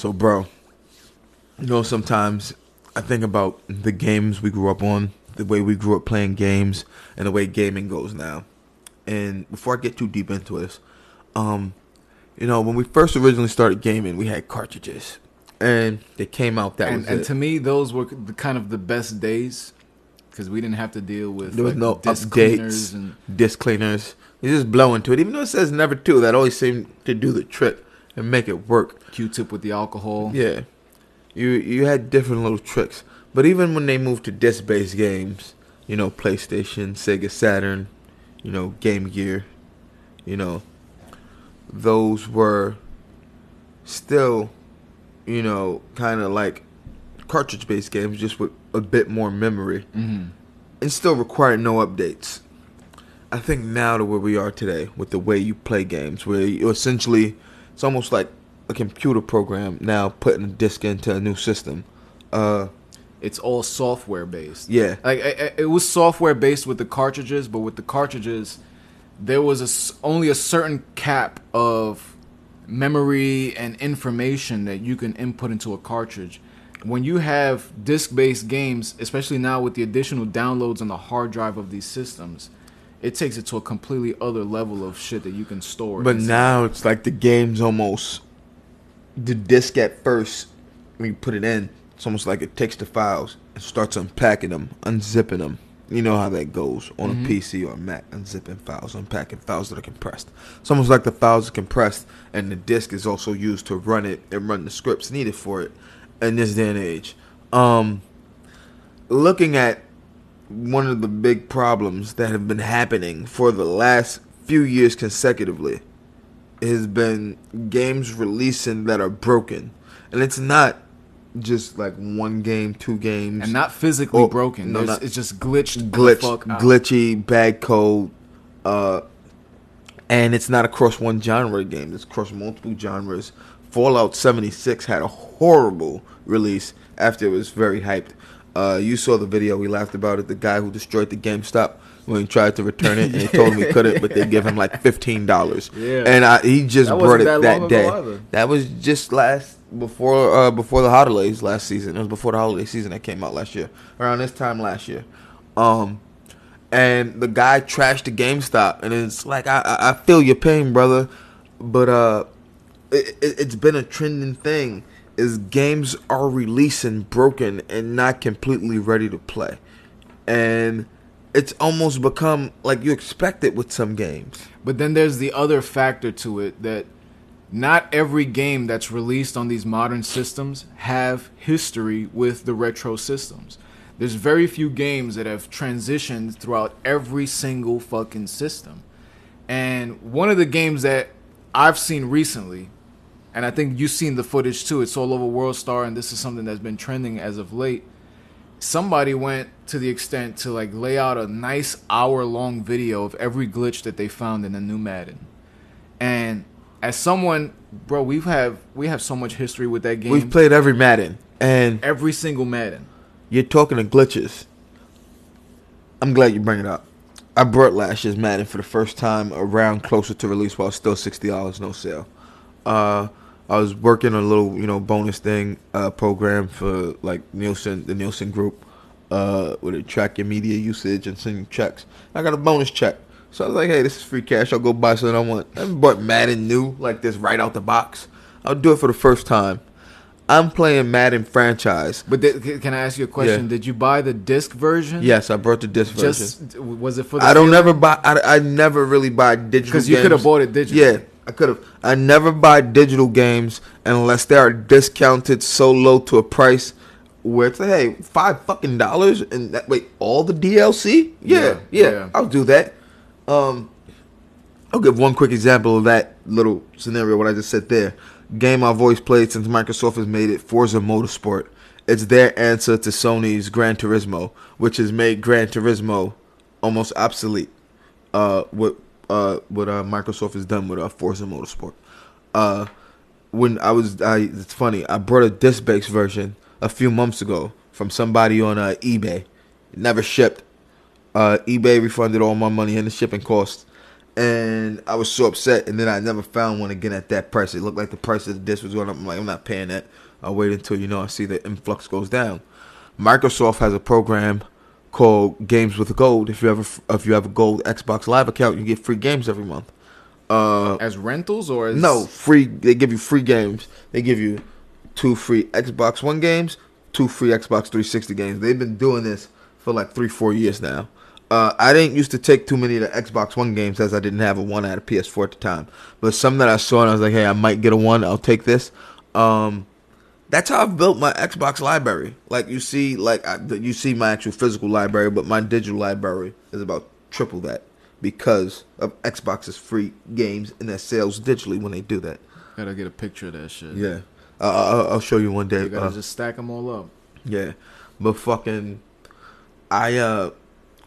So, bro, you know, sometimes I think about the games we grew up on, the way we grew up playing games, and the way gaming goes now. And before I get too deep into this, um, you know, when we first originally started gaming, we had cartridges, and they came out that and, and to me, those were the, kind of the best days because we didn't have to deal with There was like, no disc updates, and disc cleaners. You just blow into it, even though it says never to. That always seemed to do the trick and make it work. Q-tip with the alcohol. Yeah, you you had different little tricks. But even when they moved to disc-based games, you know, PlayStation, Sega Saturn, you know, Game Gear, you know, those were still, you know, kind of like cartridge-based games, just with a bit more memory, hmm and still required no updates. I think now to where we are today with the way you play games, where you essentially, it's almost like a computer program now putting a disc into a new system. Uh, It's all software based. yeah, Like I- I- it was software based with the cartridges, but with the cartridges, there was a only a certain cap of memory and information that you can input into a cartridge. When you have disc-based games, especially now with the additional downloads on the hard drive of these systems, it takes it to a completely other level of shit that you can store. but now it's like the game's almost the disc at first when you put it in. It's almost like it takes the files and starts unpacking them, unzipping them. You know how that goes on Mhm. a PC or a Mac, unzipping files, unpacking files that are compressed. It's almost like the files are compressed and the disk is also used to run it and run the scripts needed for it in this day and age. Um, looking at one of the big problems that have been happening for the last few years consecutively has been games releasing that are broken. And it's not just like one game, two games. and not physically Oh, broken. no, not- it's just glitched. glitch, glitchy, bad code, uh, and it's not across one genre of game. It's across multiple genres. Fallout 76 had a horrible release after it was very hyped. Uh, you saw the video. We laughed about it. The guy who destroyed the GameStop when he tried to return it, and he told him he couldn't, but they give him like fifteen dollars. Yeah. and I, he just That brought it that that, day. either. That was just last before uh, before the holidays last season. It was before the holiday season that came out last year, around this time last year. Um, and the guy trashed the GameStop, and it's like I I I feel your pain, brother, but uh, it, it, it's been a trending thing. Is games are releasing broken and not completely ready to play, and it's almost become like you expect it with some games. But then there's the other factor to it that not every game that's released on these modern systems have history with the retro systems. There's very few games that have transitioned throughout every single fucking system. And one of the games that I've seen recently, and I think you've seen the footage too, it's all over World Star, and this is something that's been trending as of late. Somebody went to the extent to like lay out a nice hour long video of every glitch that they found in the new Madden. And as someone, bro, we've have we have so much history with that game. We've played every Madden, and every single Madden. you're talking to glitches. I'm glad you bring it up. I brought last year's Madden for the first time around closer to release while still sixty dollars, no sale. Uh, I was working on a little, you know, bonus thing uh, program for like Nielsen, the Nielsen Group, uh, where they track your media usage and send you checks. I got a bonus check, so I was like, hey, this is free cash. I'll go buy something I want. I bought Madden new like this right out the box. I'll do it for the first time. I'm playing Madden franchise. But th- can I ask you a question? Yeah. Did you buy the disc version? Yes, I brought the disc version. Just was it for the I don't never buy. I, I never really buy digital because you could have bought it digital. Yeah, I could have. I never buy digital games unless they are discounted so low to a price where it's like, hey, five fucking dollars and that wait, all the DLC? Yeah, Yeah, yeah, yeah. I'll do that. Um, I'll give one quick example of that little scenario. What I just said there. Game I've always played since Microsoft has made it, Forza Motorsport. It's their answer to Sony's Gran Turismo, which has made Gran Turismo almost obsolete. Uh, what uh what uh Microsoft has done with uh Forza Motorsport. Uh, when I was, I it's funny. I brought a disc based version a few months ago from somebody on uh, eBay. It never shipped. Uh, eBay refunded all my money and the shipping costs. and I was so upset. And then I never found one again at that price. It looked like the price of the disc was going up. I'm like, I'm not paying that. I'll wait until you know I see the influx goes down. Microsoft has a program called Games with Gold. If you have a, if you have a Gold Xbox Live account, you get free games every month. Uh, as rentals or as no free. They give you free games. They give you two free Xbox One games, two free Xbox 360 games. They've been doing this for like three, four years now. Uh, I didn't used to take too many of the Xbox One games as I didn't have a one. I had a PS4 at the time. But some that I saw and I was like, hey, I might get a one. I'll take this. Um, that's how I've built my Xbox library. Like you see, like I, you see my actual physical library, but my digital library is about triple that because of Xbox's free games and their sales digitally when they do that. Gotta get a picture of that shit. Yeah, uh, I'll, I'll show you one day. You gotta Uh, just stack them all up. yeah, but fucking, I uh,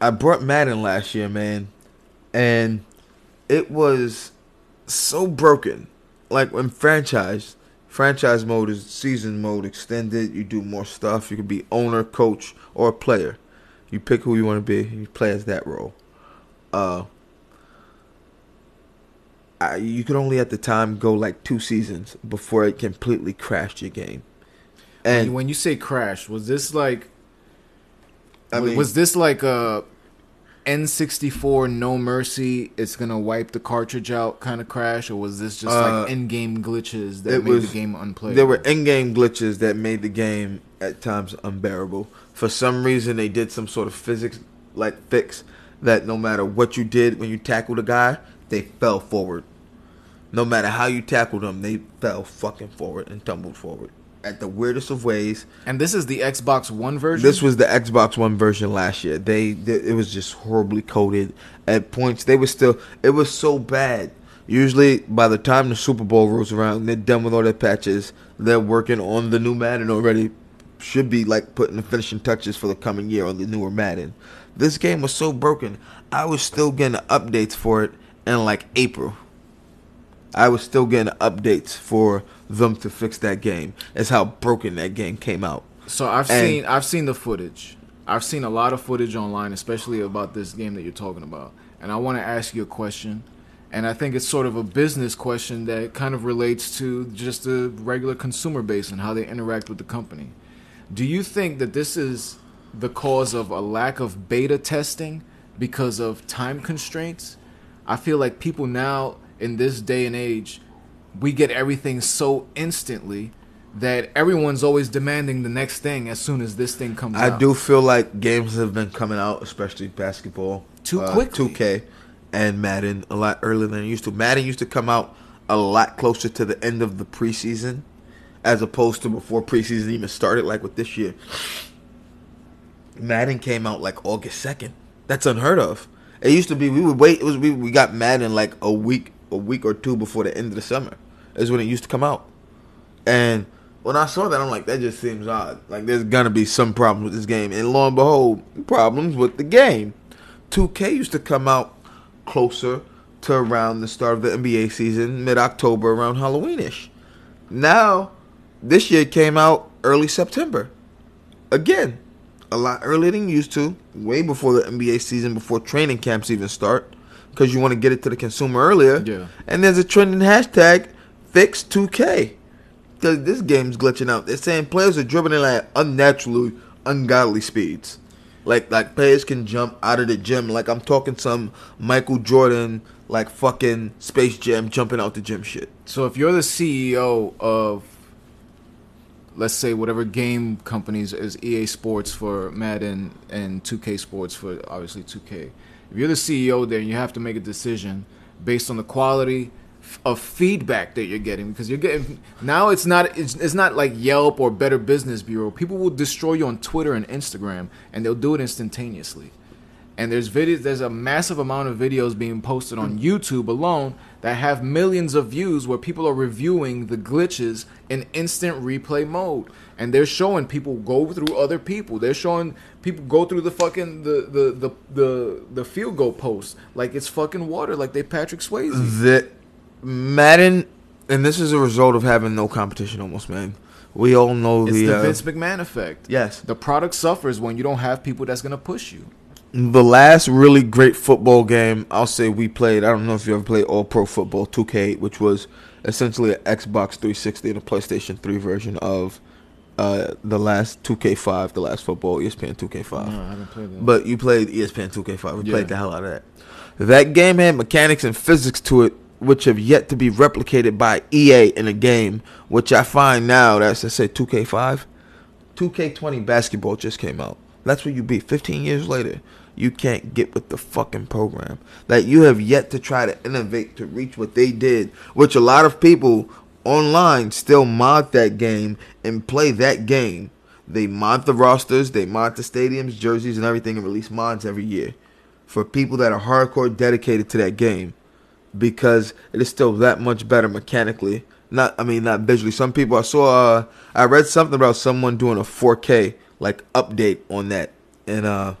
I brought Madden last year, man, and it was so broken. Like when franchise, franchise mode is season mode extended. You do more stuff. You can be owner, coach, or player. You pick who you want to be. You play as that role. Uh, I, you could only at the time go like two seasons before it completely crashed your game. And And when you say crash, was this like I mean, was this like a N64 no mercy it's gonna wipe the cartridge out kind of crash or was this just Uh, like in-game glitches that made was- the game unplayable There were in-game glitches that made the game at times unbearable. For some reason, they did some sort of physics like fix that no matter what you did when you tackled a guy, they fell forward. No matter how you tackled them, they fell fucking forward and tumbled forward at the weirdest of ways. and this is the Xbox One version This was the Xbox One version last year. They, they it was just horribly coded at points. They were still it was so bad. Usually by the time the Super Bowl rolls around, they're done with all their patches. They're working on the new Madden already. Should be like putting the finishing touches for the coming year on the newer Madden. This game was so broken. I was still getting updates for it in like April. I was still getting updates for them to fix that game. That's how broken that game came out. So I've And- seen I've seen the footage. I've seen a lot of footage online, especially about this game that you're talking about. And I want to ask you a question. And I think it's sort of a business question that kind of relates to just the regular consumer base and how they interact with the company. Do you think that this is the cause of a lack of beta testing because of time constraints? I feel like people now in this day and age, we get everything so instantly that everyone's always demanding the next thing as soon as this thing comes out. I out. do feel like games have been coming out, especially basketball, Too uh, quickly. 2K, and Madden a lot earlier than it used to. Madden used to come out a lot closer to the end of the preseason, as opposed to before preseason even started. Like with this year, Madden came out like August second. That's unheard of. It used to be we would wait. It was we we got Madden like a week, a week or two before the end of the summer. Is when it used to come out. And when I saw that, I'm like, that just seems odd. Like, there's gonna be some problems with this game. And lo and behold, problems with the game. 2K used to come out closer to around the start of the NBA season, mid October, around Halloweenish. Now, this year came out early September. Again, a lot earlier than used to, way before the NBA season, before training camps even start, because you want to get it to the consumer earlier. Yeah. And there's a trending hashtag, fix 2K. Because this game's glitching out. They're saying players are dribbling at unnaturally, ungodly speeds. Like like players can jump out of the gym. Like I'm talking some Michael Jordan, like fucking Space Jam jumping out the gym shit. So if you're the CEO of let's say whatever game companies is EA Sports for Madden and 2K Sports for obviously 2K. If you're the CEO there you have to make a decision based on the quality of feedback that you're getting because you're getting now it's not it's, it's not like Yelp or Better Business Bureau. People will destroy you on Twitter and Instagram and they'll do it instantaneously. And there's videos there's a massive amount of videos being posted on YouTube alone that have millions of views where people are reviewing the glitches in instant replay mode. And they're showing people go through other people. They're showing people go through the fucking the the the the, the field goal post like it's fucking water, like they Patrick Swayze. The Madden, and this is a result of having no competition almost, man. We all know the. It's the, the uh, Vince McMahon effect. yes, The product suffers when you don't have people that's gonna push you. The last really great football game I'll say we played. I don't know if you ever played All Pro Football 2K, which was essentially an Xbox 360 and a PlayStation 3 version of uh, the last 2K5, the last football ESPN 2K5. No, I haven't played that. But you played ESPN 2K5. We Yeah. played the hell out of that. That game had mechanics and physics to it, which have yet to be replicated by EA in a game. Which I find now that's I say 2K5, 2K20 basketball just came out. That's where you be. 15 years later, you can't get with the fucking program. That you have yet to try to innovate to reach what they did, which a lot of people online still mod that game and play that game. They mod the rosters, they mod the stadiums, jerseys, and everything, and release mods every year for people that are hardcore dedicated to that game because it is still that much better mechanically. Not, I mean, not visually. Some people I saw, uh, I read something about someone doing a 4K like update on that, and uh,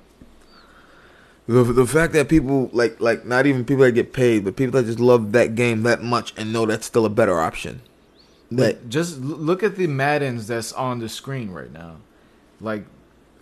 the the fact that people like like not even people that get paid, but people that just love that game that much and know that's still a better option. That just look at the Maddens that's on the screen right now. Like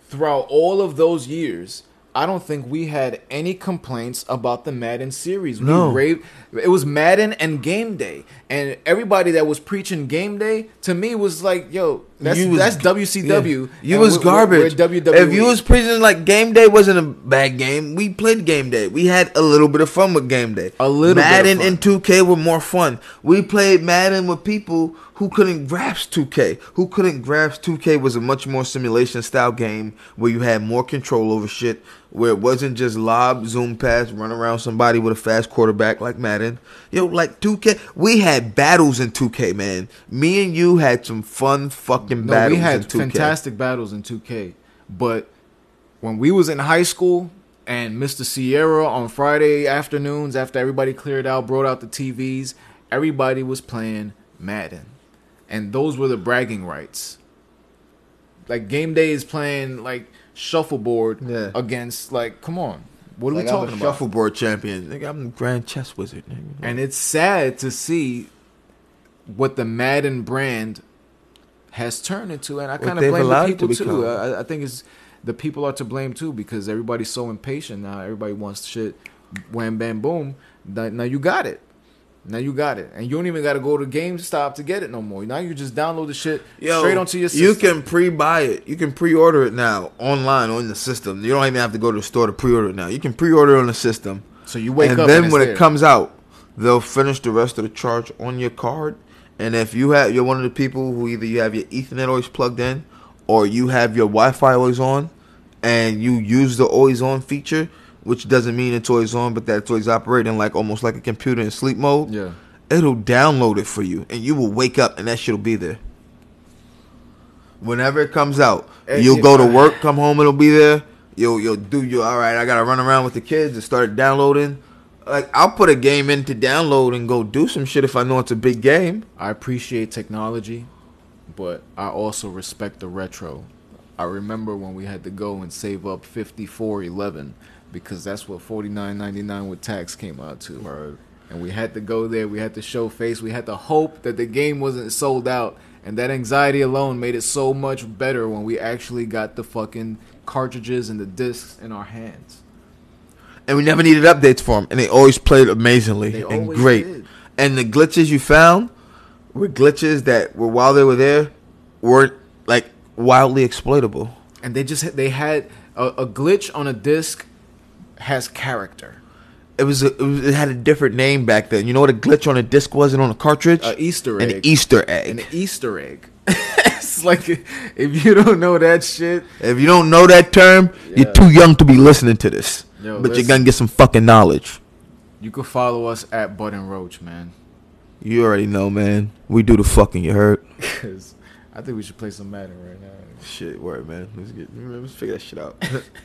throughout all of those years, I don't think we had any complaints about the Madden series. We No. raved, it was Madden and Game Day, and everybody that was preaching Game Day to me was like, "Yo, that's was- that's WCW. Yeah. You was we're- garbage. we're. If you was preaching like game day wasn't a bad game, we played game day. We had a little bit of fun with game day. A little bit of Madden and 2K were more fun. We played Madden with people who couldn't grasp 2K. Who couldn't grasp 2K was a much more simulation style game where you had more control over shit. Where it wasn't just lob, zoom pass, run around somebody with a fast quarterback like Madden. Yo, like 2K, we had battles in 2K, man. Me and you had some fun fucking No, battles we in 2K. We had fantastic battles in 2K. But when we was in high school and Mr. Sierra on Friday afternoons after everybody cleared out, brought out the TVs, everybody was playing Madden. And those were the bragging rights. Like game day is playing like shuffleboard Yeah. against like come on. What are Like, we I'm a talking about? Shuffleboard champion. Nigga, I'm the grand chess wizard. Nigga. And it's sad to see what the Madden brand has turned into, and I kind of blame the it to people too. I, I think it's the people are to blame too because everybody's so impatient now. Everybody wants shit, wham bam boom. Now you got it. Now you got it, and you don't even got to go to GameStop to get it no more. Now you just download the shit Yo, straight onto your system. You can pre-buy it. You can pre-order it now online on the system. You don't even have to go to the store to pre-order it now. You can pre-order it on the system. so you wake and up, then and then when it's it comes out, they'll finish the rest of the charge on your card. And if you have, you're one of the people who either you have your Ethernet always plugged in, or you have your Wi-Fi always on, and you use the always on feature, which doesn't mean it's toy's on, but that toy's operating like almost like a computer in sleep mode. yeah. It'll download it for you, and you will wake up, and that shit'll be there. Whenever it comes out, And you'll go to work, come home, it'll be there. You'll you'll do your all right. I gotta run around with the kids and start downloading. Like I'll put a game in to download and go do some shit if I know it's a big game. I appreciate technology, but I also respect the retro. I remember when we had to go and save up fifty four eleven because that's what forty nine ninety nine with tax came out to. And we had to go there. We had to show face. We had to hope that the game wasn't sold out. And that anxiety alone made it so much better when we actually got the fucking cartridges and the discs in our hands. And we never needed updates for them, and they always played amazingly They and great. did. And the glitches you found were glitches that were while they were there weren't like wildly exploitable. and they just had- they had a, a glitch on a disc has character. It was, a, it was it had a different name back then. You know what a glitch on a disc was and on a cartridge? A Easter egg. An. Easter egg. An Easter egg. it's like if you don't know that shit, If you don't know that term, Yeah. you're too young to be listening to this. Yo, but you're gonna get some fucking knowledge. you can follow us at Button Roach, man. You already know, man. We do the fucking. You heard? Cause I think we should play some Madden right now. Shit, word, man. Let's get. Let's figure that shit out.